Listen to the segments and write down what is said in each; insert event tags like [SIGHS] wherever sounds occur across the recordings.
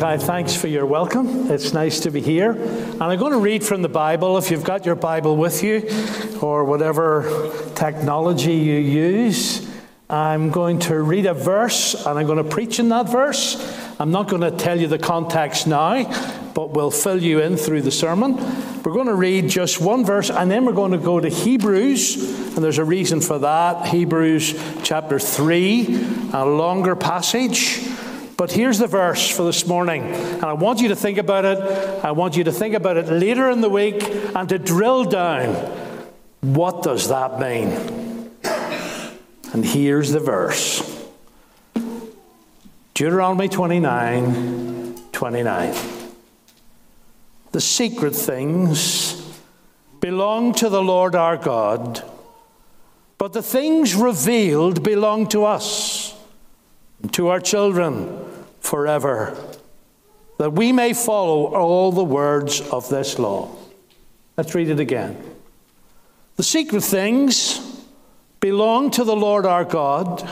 Malachi, thanks for your welcome. It's nice to be here. And I'm going to read from the Bible if you've got your Bible with you or whatever technology you use. I'm going to read a verse and I'm going to preach in that verse. I'm not going to tell you the context now, but we'll fill you in through the sermon. We're going to read just one verse and then we're going to go to Hebrews, and there's a reason for that. Hebrews chapter 3, a longer passage. But here's the verse for this morning, and I want you to think about it. I want you to think about it later in the week and to drill down what does that mean? And here's the verse Deuteronomy 29 29. The secret things belong to the Lord our God, but the things revealed belong to us and to our children forever, that we may follow all the words of this law. Let's read it again. The secret things belong to the Lord our God,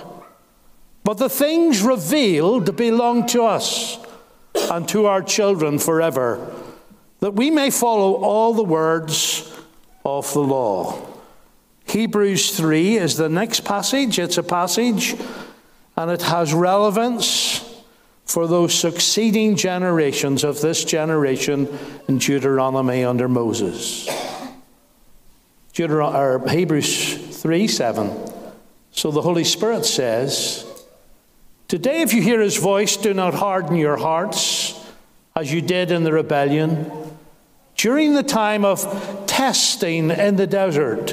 but the things revealed belong to us and to our children forever, that we may follow all the words of the law. Hebrews 3 is the next passage. It's a passage and it has relevance for those succeeding generations of this generation in Deuteronomy under Moses. Deuteron- Hebrews 3 7. So the Holy Spirit says, Today, if you hear his voice, do not harden your hearts as you did in the rebellion during the time of testing in the desert,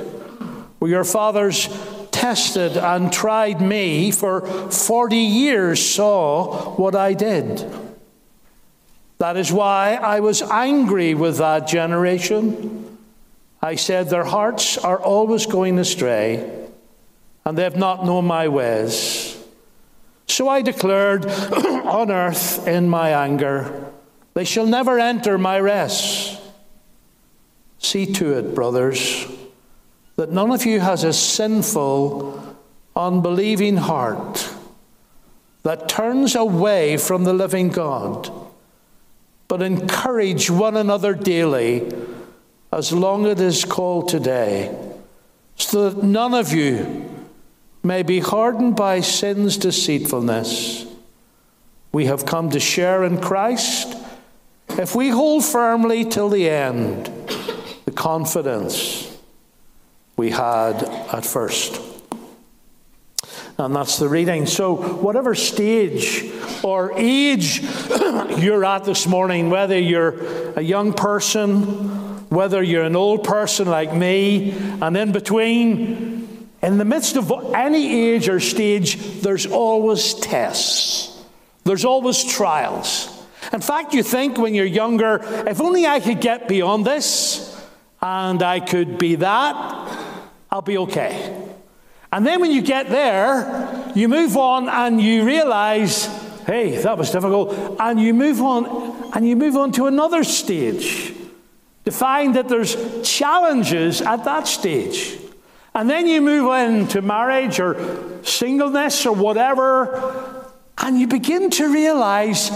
where your fathers tested and tried me for 40 years saw what I did. That is why I was angry with that generation. I said, Their hearts are always going astray, and they have not known my ways. So I declared [CLEARS THROAT] on earth in my anger, They shall never enter my rest. See to it, brothers that none of you has a sinful, unbelieving heart that turns away from the living God, but encourage one another daily as long as it is called today, so that none of you may be hardened by sin's deceitfulness. We have come to share in Christ if we hold firmly till the end the confidence we had at first. And that's the reading. So, whatever stage or age [CLEARS THROAT] you're at this morning, whether you're a young person, whether you're an old person like me, and in between, in the midst of any age or stage, there's always tests, there's always trials. In fact, you think when you're younger, if only I could get beyond this and I could be that, I'll be okay. And then when you get there, you move on and you realize, hey, that was difficult. And you move on and you move on to another stage to find that there's challenges at that stage. And then you move into marriage or singleness or whatever, and you begin to realize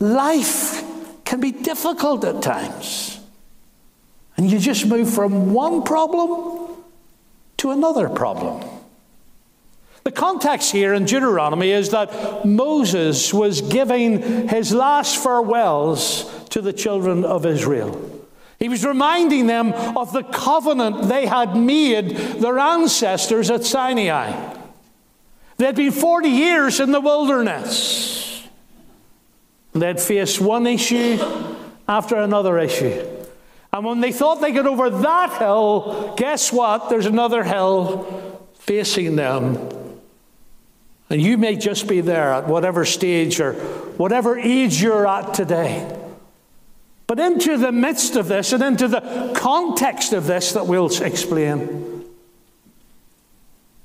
life can be difficult at times. And you just move from one problem to another problem. The context here in Deuteronomy is that Moses was giving his last farewells to the children of Israel. He was reminding them of the covenant they had made their ancestors at Sinai. They had been 40 years in the wilderness. They'd faced one issue after another issue. And when they thought they got over that hill, guess what? There's another hill facing them. And you may just be there at whatever stage or whatever age you're at today. But into the midst of this and into the context of this that we'll explain,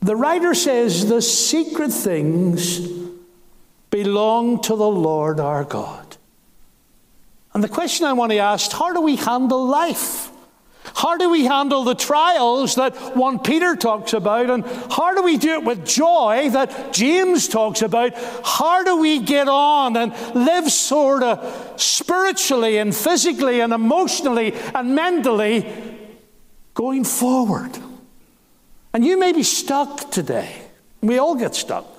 the writer says the secret things belong to the Lord our God. And the question I want to ask how do we handle life? How do we handle the trials that 1 Peter talks about? And how do we do it with joy that James talks about? How do we get on and live sort of spiritually and physically and emotionally and mentally going forward? And you may be stuck today. We all get stuck.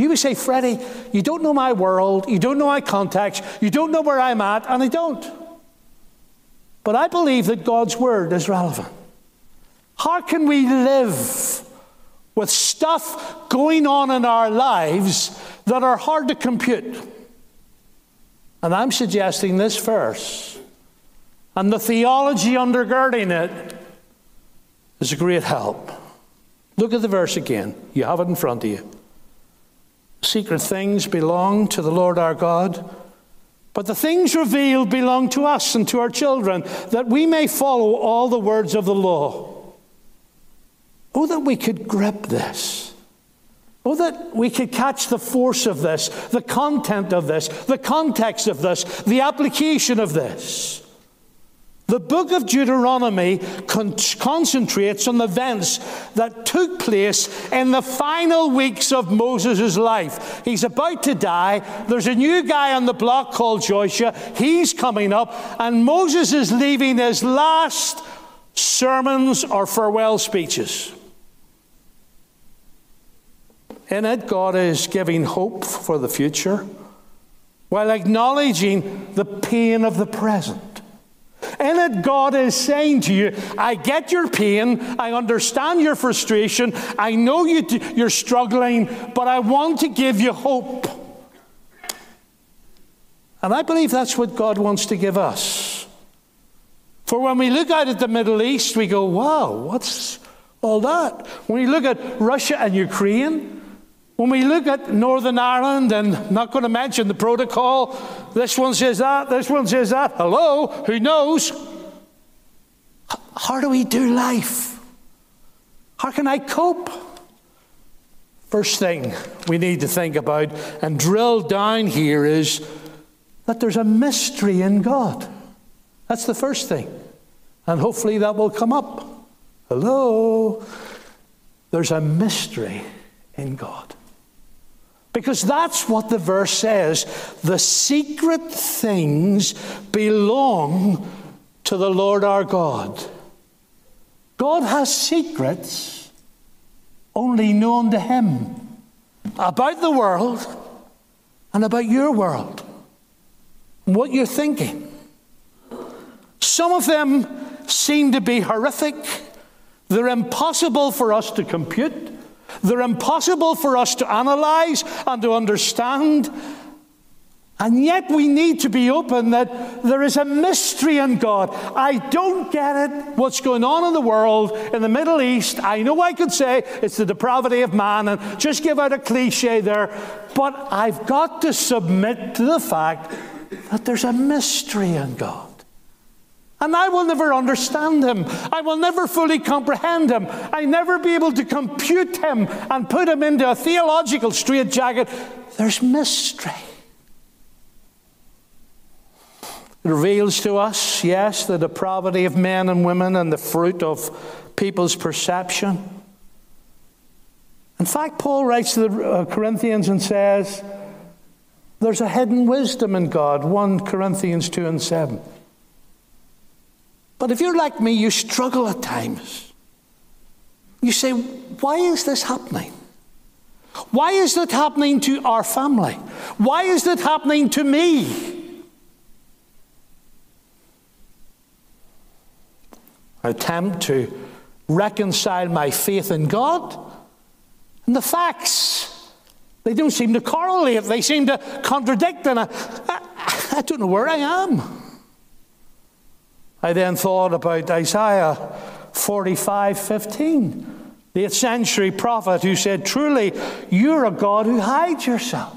You would say, Freddie, you don't know my world, you don't know my context, you don't know where I'm at, and I don't. But I believe that God's word is relevant. How can we live with stuff going on in our lives that are hard to compute? And I'm suggesting this verse, and the theology undergirding it is a great help. Look at the verse again. You have it in front of you. Secret things belong to the Lord our God, but the things revealed belong to us and to our children, that we may follow all the words of the law. Oh, that we could grip this. Oh, that we could catch the force of this, the content of this, the context of this, the application of this. The book of Deuteronomy con- concentrates on the events that took place in the final weeks of Moses' life. He's about to die. There's a new guy on the block called Joshua. He's coming up, and Moses is leaving his last sermons or farewell speeches. In it, God is giving hope for the future while acknowledging the pain of the present. In it, God is saying to you, I get your pain, I understand your frustration, I know you, you're struggling, but I want to give you hope. And I believe that's what God wants to give us. For when we look out at the Middle East, we go, wow, what's all that? When we look at Russia and Ukraine, when we look at Northern Ireland, and I'm not going to mention the protocol, this one says that, this one says that. Hello, who knows? How do we do life? How can I cope? First thing we need to think about and drill down here is that there's a mystery in God. That's the first thing. And hopefully that will come up. Hello? There's a mystery in God. Because that's what the verse says. The secret things belong to the Lord our God. God has secrets only known to Him about the world and about your world and what you're thinking. Some of them seem to be horrific, they're impossible for us to compute. They're impossible for us to analyze and to understand. And yet we need to be open that there is a mystery in God. I don't get it, what's going on in the world, in the Middle East. I know I could say it's the depravity of man and just give out a cliche there, but I've got to submit to the fact that there's a mystery in God. And I will never understand him. I will never fully comprehend him. I never be able to compute him and put him into a theological straitjacket. There's mystery. It reveals to us, yes, the depravity of men and women and the fruit of people's perception. In fact, Paul writes to the uh, Corinthians and says, There's a hidden wisdom in God, 1 Corinthians 2 and 7. But if you're like me, you struggle at times. You say, why is this happening? Why is it happening to our family? Why is it happening to me? I attempt to reconcile my faith in God and the facts. They don't seem to correlate, they seem to contradict, and I, I, I don't know where I am. I then thought about Isaiah 45 15, the 8th century prophet who said, Truly, you're a God who hides yourself.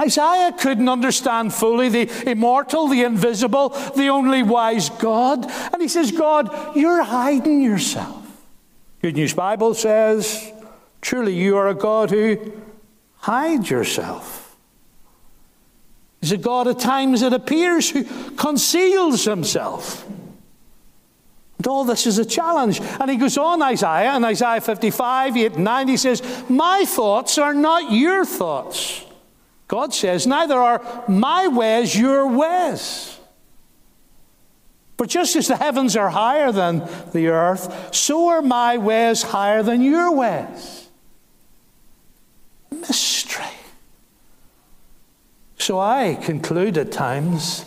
Isaiah couldn't understand fully the immortal, the invisible, the only wise God. And he says, God, you're hiding yourself. Good News Bible says, Truly, you are a God who hides yourself. He's a God at times, it appears, who conceals himself. And all this is a challenge. And he goes on, Isaiah, in Isaiah 55, 8, 9, he says, My thoughts are not your thoughts. God says, Neither are my ways your ways. But just as the heavens are higher than the earth, so are my ways higher than your ways. Mystery. So I conclude at times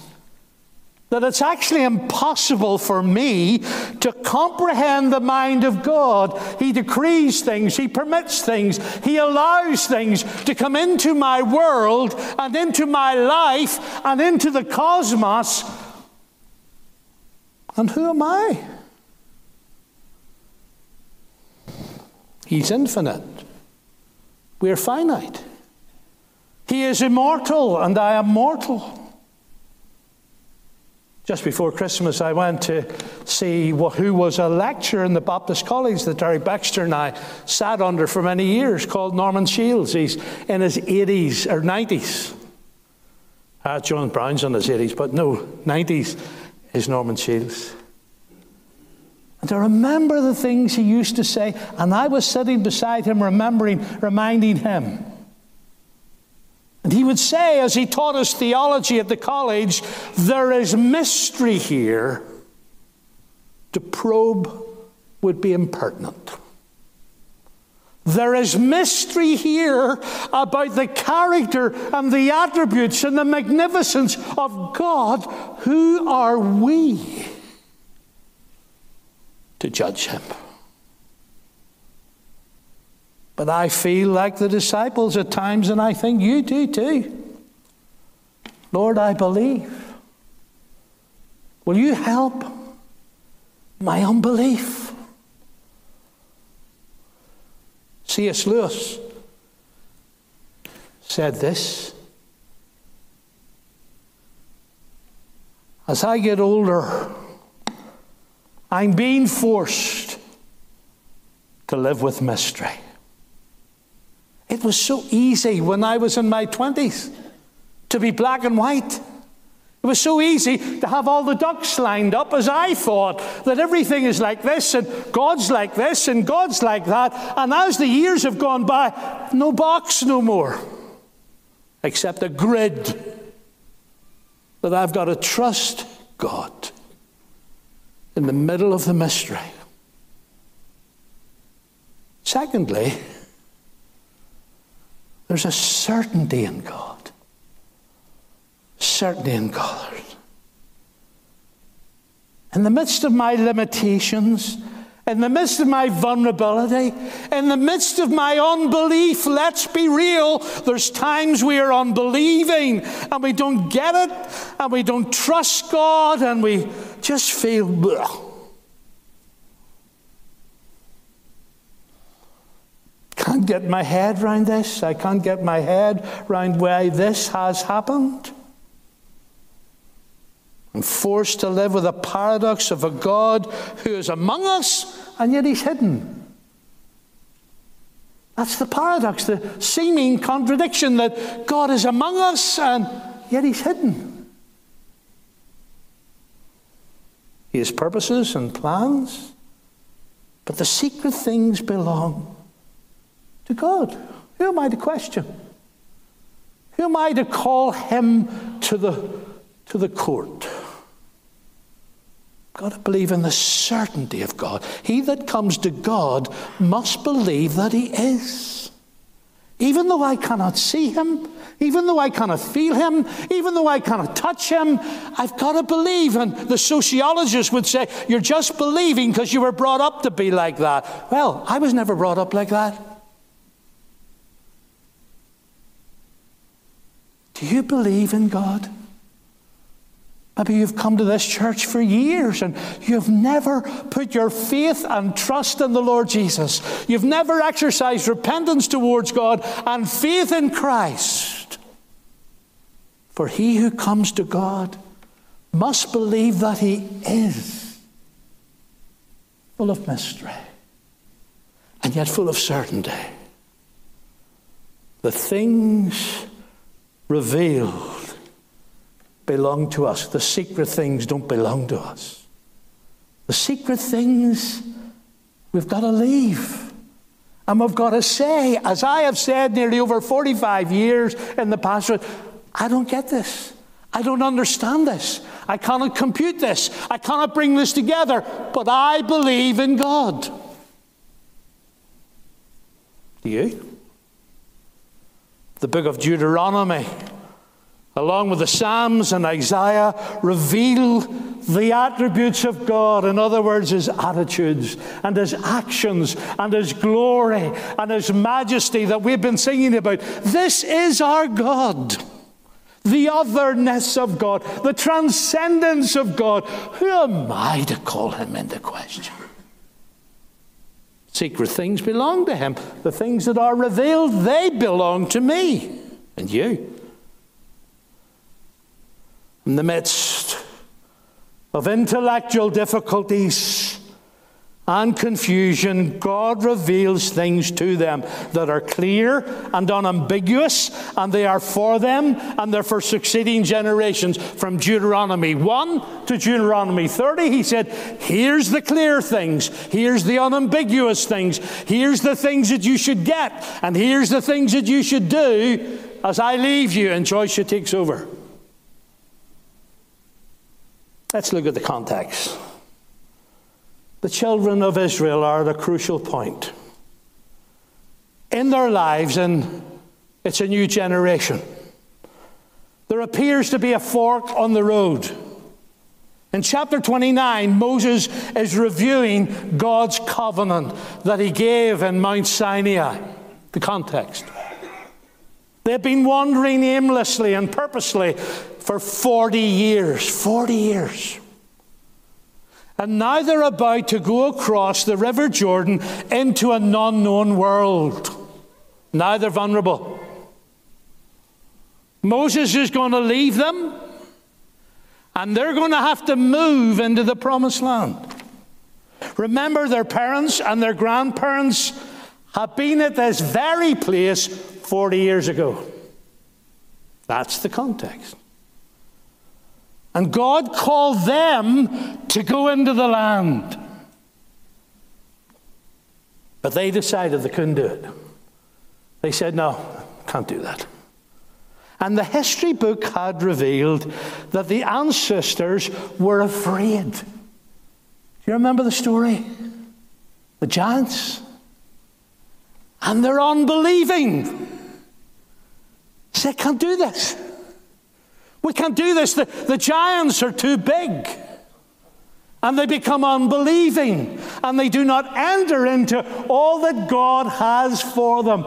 that it's actually impossible for me to comprehend the mind of God. He decrees things, He permits things, He allows things to come into my world and into my life and into the cosmos. And who am I? He's infinite. We're finite. He is immortal, and I am mortal. Just before Christmas, I went to see who was a lecturer in the Baptist College that Derek Baxter and I sat under for many years, called Norman Shields. He's in his 80s or 90s. Uh, John Brown's in his 80s, but no, 90s is Norman Shields. And I remember the things he used to say, and I was sitting beside him, remembering, reminding him and he would say, as he taught us theology at the college, there is mystery here. To probe would be impertinent. There is mystery here about the character and the attributes and the magnificence of God. Who are we to judge him? But I feel like the disciples at times, and I think you do too. Lord, I believe. Will you help my unbelief? C.S. Lewis said this As I get older, I'm being forced to live with mystery. It was so easy when I was in my 20s to be black and white. It was so easy to have all the ducks lined up as I thought that everything is like this and God's like this and God's like that. And as the years have gone by, no box no more, except a grid that I've got to trust God in the middle of the mystery. Secondly, there's a certainty in God. Certainty in God. In the midst of my limitations, in the midst of my vulnerability, in the midst of my unbelief, let's be real. There's times we are unbelieving and we don't get it and we don't trust God and we just feel. Bleh. Get my head around this. I can't get my head around why this has happened. I'm forced to live with a paradox of a God who is among us and yet he's hidden. That's the paradox, the seeming contradiction that God is among us and yet he's hidden. He has purposes and plans, but the secret things belong to God. Who am I to question? Who am I to call him to the, to the court? Got to believe in the certainty of God. He that comes to God must believe that He is. Even though I cannot see Him, even though I cannot feel Him, even though I cannot touch Him, I've got to believe. And the sociologists would say, You're just believing because you were brought up to be like that. Well, I was never brought up like that. Do you believe in God? Maybe you've come to this church for years and you've never put your faith and trust in the Lord Jesus. You've never exercised repentance towards God and faith in Christ. For he who comes to God must believe that he is full of mystery and yet full of certainty. The things revealed belong to us. The secret things don't belong to us. The secret things we've got to leave. And we've got to say, as I have said nearly over 45 years in the pastorate, I don't get this. I don't understand this. I cannot compute this. I cannot bring this together. But I believe in God. Do you? The book of Deuteronomy along with the Psalms and Isaiah, reveal the attributes of God. In other words, His attitudes and His actions and His glory and His majesty that we've been singing about. This is our God. The otherness of God, the transcendence of God. Who am I to call Him into question? Secret things belong to Him. The things that are revealed, they belong to me and you in the midst of intellectual difficulties and confusion, God reveals things to them that are clear and unambiguous, and they are for them and they're for succeeding generations. From Deuteronomy 1 to Deuteronomy 30, he said, Here's the clear things, here's the unambiguous things, here's the things that you should get, and here's the things that you should do as I leave you. And Joshua takes over. Let's look at the context. The children of Israel are a crucial point in their lives, and it's a new generation. There appears to be a fork on the road. In chapter 29, Moses is reviewing God's covenant that he gave in Mount Sinai. The context. They've been wandering aimlessly and purposely for 40 years. 40 years. And now they're about to go across the River Jordan into an unknown world. Now they're vulnerable. Moses is going to leave them, and they're going to have to move into the promised land. Remember, their parents and their grandparents have been at this very place 40 years ago. That's the context. And God called them to go into the land. But they decided they couldn't do it. They said, no, can't do that. And the history book had revealed that the ancestors were afraid. Do you remember the story? The giants. And they're unbelieving. They can't do this. We can't do this. The, the giants are too big. And they become unbelieving. And they do not enter into all that God has for them.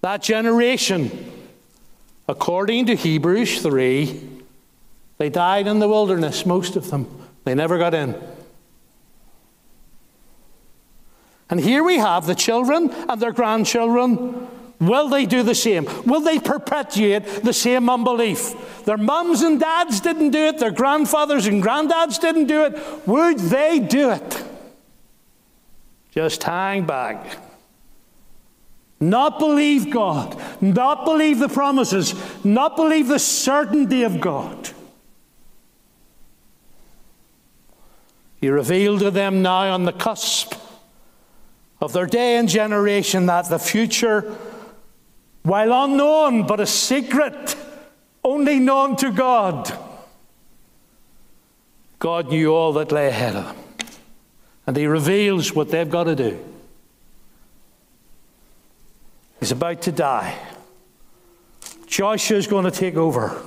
That generation, according to Hebrews 3, they died in the wilderness, most of them. They never got in. And here we have the children and their grandchildren. Will they do the same? Will they perpetuate the same unbelief? Their mums and dads didn't do it, their grandfathers and granddads didn't do it. Would they do it? Just hang back. Not believe God, not believe the promises, not believe the certainty of God. He revealed to them now on the cusp of their day and generation that the future, while unknown but a secret, only known to God, God knew all that lay ahead of them. And He reveals what they've got to do. He's about to die. Joshua is going to take over.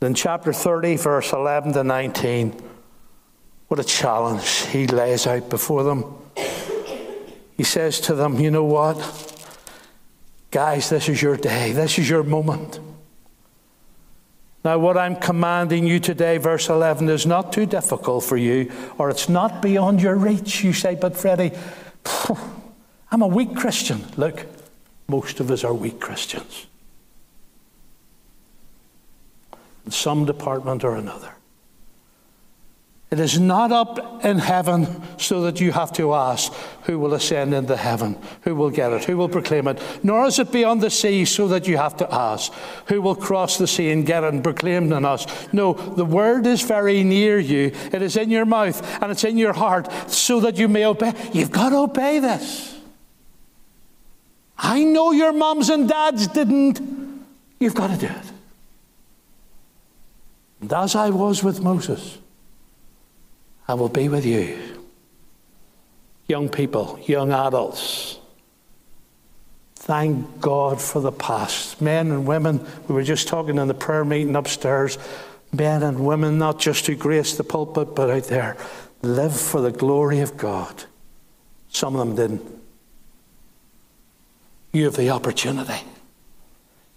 Then, chapter 30, verse 11 to 19, what a challenge he lays out before them. He says to them, You know what? Guys, this is your day, this is your moment. Now, what I'm commanding you today, verse 11, is not too difficult for you, or it's not beyond your reach. You say, But Freddie, I'm a weak Christian. Look, most of us are weak Christians. In some department or another. It is not up in heaven so that you have to ask who will ascend into heaven, who will get it, who will proclaim it. Nor is it beyond the sea so that you have to ask who will cross the sea and get it and proclaim it in us. No, the word is very near you. It is in your mouth and it's in your heart so that you may obey. You've got to obey this. I know your mums and dads didn't. You've got to do it. And as I was with Moses, I will be with you. Young people, young adults, thank God for the past. Men and women, we were just talking in the prayer meeting upstairs, men and women, not just who grace the pulpit, but out there, live for the glory of God. Some of them didn't. You have the opportunity.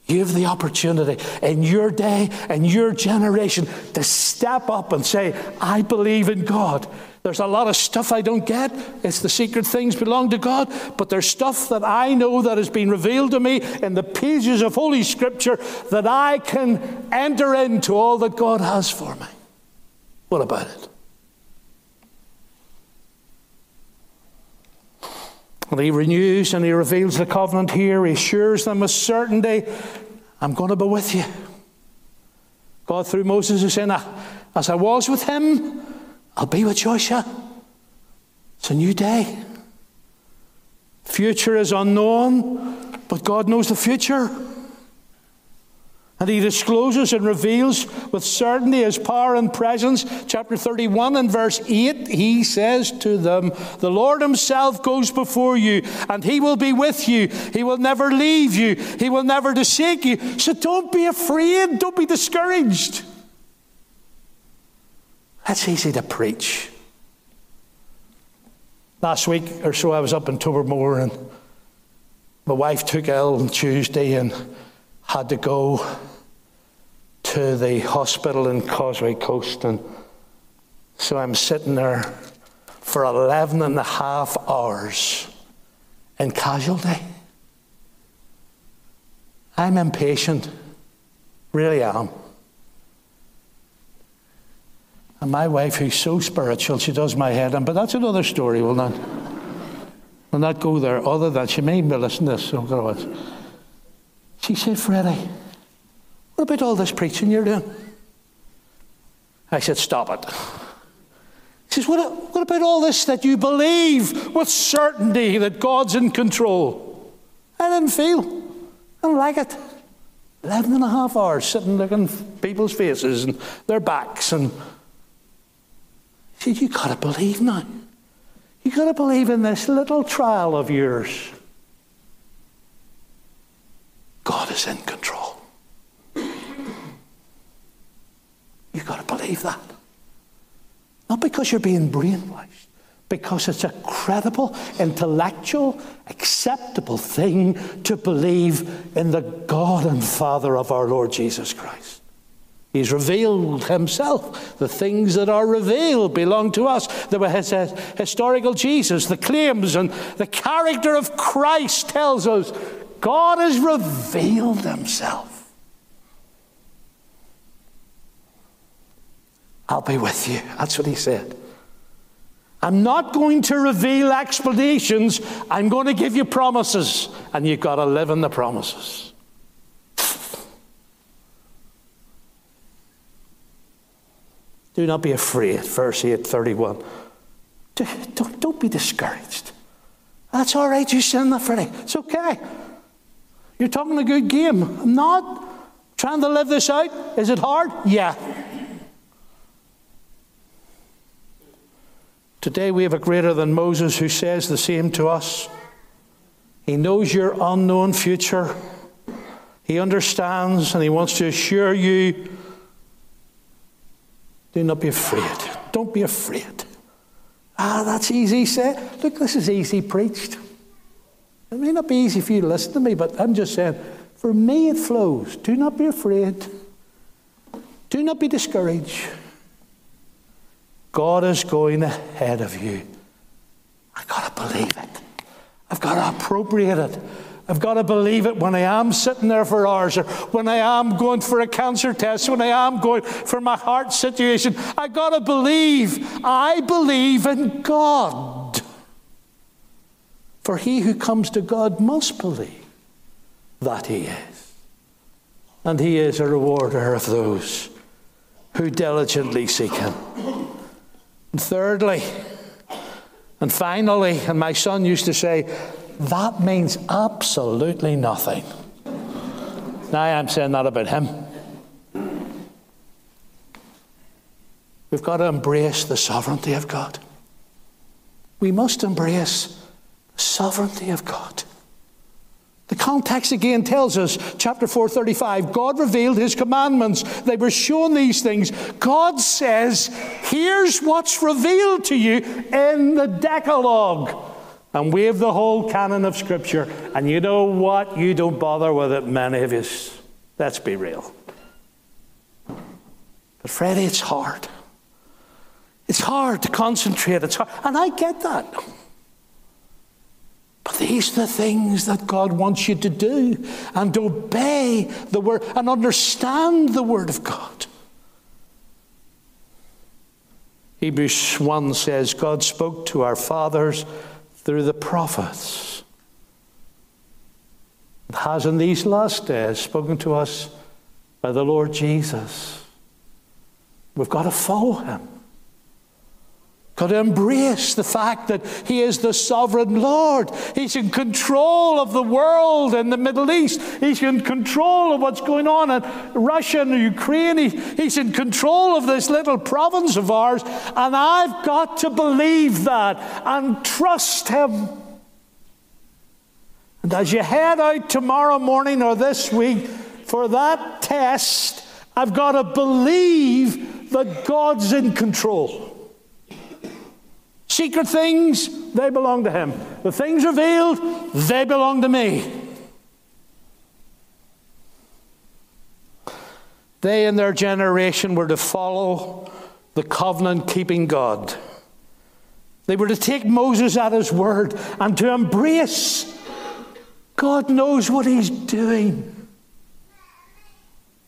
Have the opportunity in your day and your generation to step up and say, I believe in God. There's a lot of stuff I don't get. It's the secret things belong to God. But there's stuff that I know that has been revealed to me in the pages of Holy Scripture that I can enter into all that God has for me. What about it? And he renews and he reveals the covenant here. He assures them with certainty, I'm going to be with you. God, through Moses, is saying, ah, As I was with him, I'll be with Joshua. It's a new day. Future is unknown, but God knows the future. And he discloses and reveals with certainty his power and presence. Chapter 31 and verse 8, he says to them, The Lord himself goes before you, and he will be with you. He will never leave you, he will never forsake you. So don't be afraid, don't be discouraged. That's easy to preach. Last week or so, I was up in Tobermore, and my wife took ill on Tuesday, and had to go to the hospital in Causeway Coast. And so I'm sitting there for 11 and a half hours in casualty. I'm impatient, really am. And my wife, who's so spiritual, she does my head in, but that's another story. We'll not, we'll not go there, other than she may be listening to this. So she said, Freddie, what about all this preaching you're doing? I said, Stop it. She says, what, what about all this that you believe with certainty that God's in control? I didn't feel. I don't like it. 11 and a half hours sitting looking people's faces and their backs. And she said, You got to believe now. You got to believe in this little trial of yours. God is in control. You've got to believe that. Not because you're being brainwashed, because it's a credible, intellectual, acceptable thing to believe in the God and Father of our Lord Jesus Christ. He's revealed himself. The things that are revealed belong to us. There The historical Jesus, the claims and the character of Christ tells us God has revealed himself. I'll be with you. That's what he said. I'm not going to reveal explanations. I'm going to give you promises, and you've got to live in the promises. Do not be afraid, verse 8, 31. Don't, don't be discouraged. That's all right, you sin that Freddie. It's okay. You're talking a good game. I'm not. Trying to live this out. Is it hard? Yeah. Today we have a greater than Moses who says the same to us. He knows your unknown future. He understands and he wants to assure you do not be afraid. Don't be afraid. Ah, that's easy said. Look, this is easy preached. It may not be easy for you to listen to me, but I'm just saying, for me it flows. Do not be afraid. Do not be discouraged. God is going ahead of you. I've got to believe it. I've got to appropriate it. I've got to believe it when I am sitting there for hours, or when I am going for a cancer test, when I am going for my heart situation. I've got to believe. I believe in God. For he who comes to God must believe that he is. And he is a rewarder of those who diligently seek him. And thirdly, and finally, and my son used to say, that means absolutely nothing. Now I'm saying that about him. We've got to embrace the sovereignty of God. We must embrace sovereignty of God. The context again tells us, chapter 435, God revealed his commandments. They were shown these things. God says, here's what's revealed to you in the Decalogue. And we have the whole canon of Scripture. And you know what? You don't bother with it, many of us. Let's be real. But Freddie, it's hard. It's hard to concentrate. It's hard. And I get that. The things that God wants you to do and obey the word and understand the word of God. Hebrews 1 says, God spoke to our fathers through the prophets. Has in these last days spoken to us by the Lord Jesus. We've got to follow him. Got to embrace the fact that He is the sovereign Lord. He's in control of the world and the Middle East. He's in control of what's going on in Russia and Ukraine. He, he's in control of this little province of ours. And I've got to believe that and trust Him. And as you head out tomorrow morning or this week for that test, I've got to believe that God's in control. Secret things, they belong to Him. The things revealed, they belong to me. They and their generation were to follow the covenant keeping God. They were to take Moses at his word and to embrace God knows what he's doing.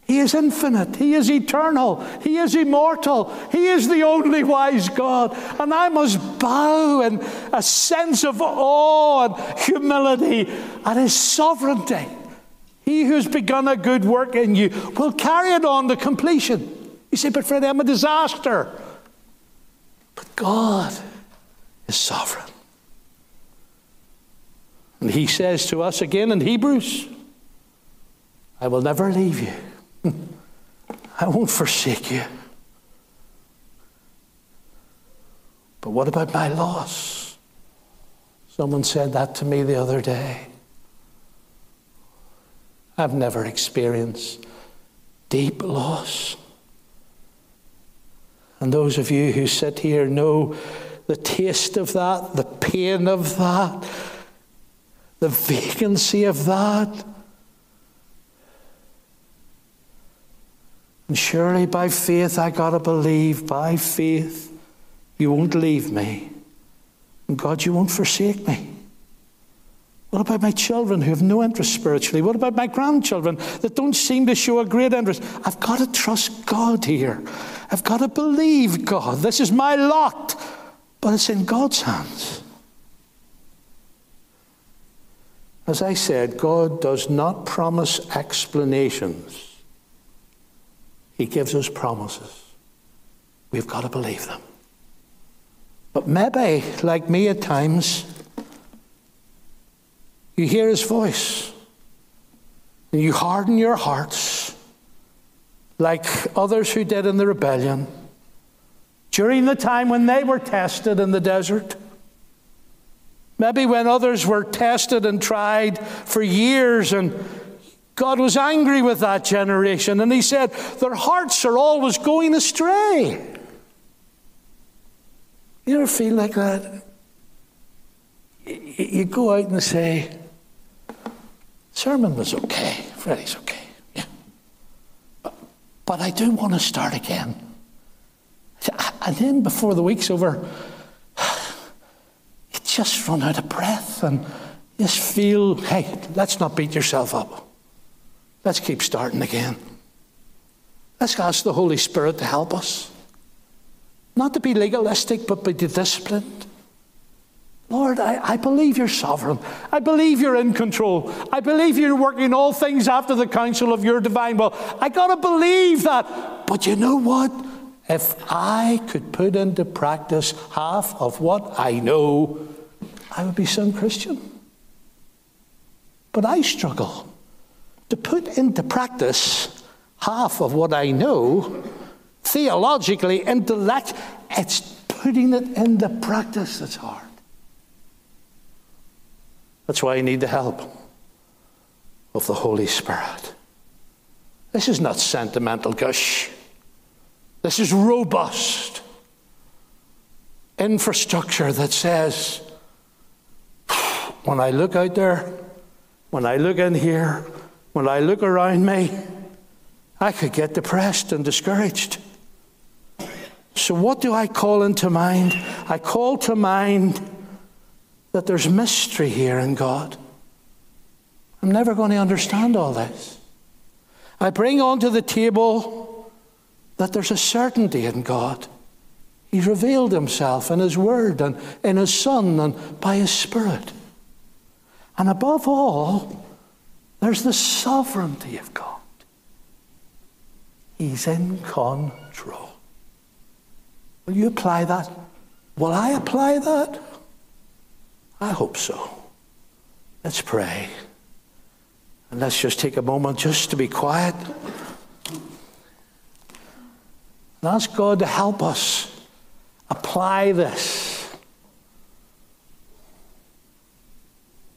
He is infinite. He is eternal. He is immortal. He is the only wise God. And I must bow in a sense of awe and humility at His sovereignty. He who's begun a good work in you will carry it on to completion. You say, but Fred, I'm a disaster. But God is sovereign. And He says to us again in Hebrews, I will never leave you. [LAUGHS] I won't forsake you. But what about my loss? Someone said that to me the other day. I've never experienced deep loss. And those of you who sit here know the taste of that, the pain of that, the vacancy of that. And surely by faith, I got to believe, by faith, you won't leave me. And God, you won't forsake me. What about my children who have no interest spiritually? What about my grandchildren that don't seem to show a great interest? I've got to trust God here. I've got to believe God. This is my lot, but it's in God's hands. As I said, God does not promise explanations. He gives us promises. We've got to believe them. But maybe, like me at times, you hear his voice and you harden your hearts like others who did in the rebellion during the time when they were tested in the desert. Maybe when others were tested and tried for years and God was angry with that generation and he said, Their hearts are always going astray. You ever feel like that? You go out and say, Sermon was okay, Freddie's okay, yeah. But, but I do want to start again. And then before the week's over, [SIGHS] you just run out of breath and just feel, hey, let's not beat yourself up. Let's keep starting again. Let's ask the Holy Spirit to help us. Not to be legalistic, but be disciplined. Lord, I, I, believe you're sovereign. I believe you're in control. I believe you're working all things after the counsel of your divine will. I got to believe that. But you know what? If I could put into practice half of what I know, I would be some Christian. But I struggle to put into practice half of what I know theologically, intellect. It's putting it into practice that's hard. That's why I need the help of the Holy Spirit. This is not sentimental gush. This is robust infrastructure that says, when I look out there, when I look in here, when I look around me, I could get depressed and discouraged. So, what do I call into mind? I call to mind that there's mystery here in God. I'm never going to understand all this. I bring onto the table that there's a certainty in God. He's revealed himself in his word and in his Son and by his Spirit. And above all, there's the sovereignty of God. He's in control. Will you apply that? Will I apply that? I hope so. Let's pray. And let's just take a moment just to be quiet. And ask God to help us apply this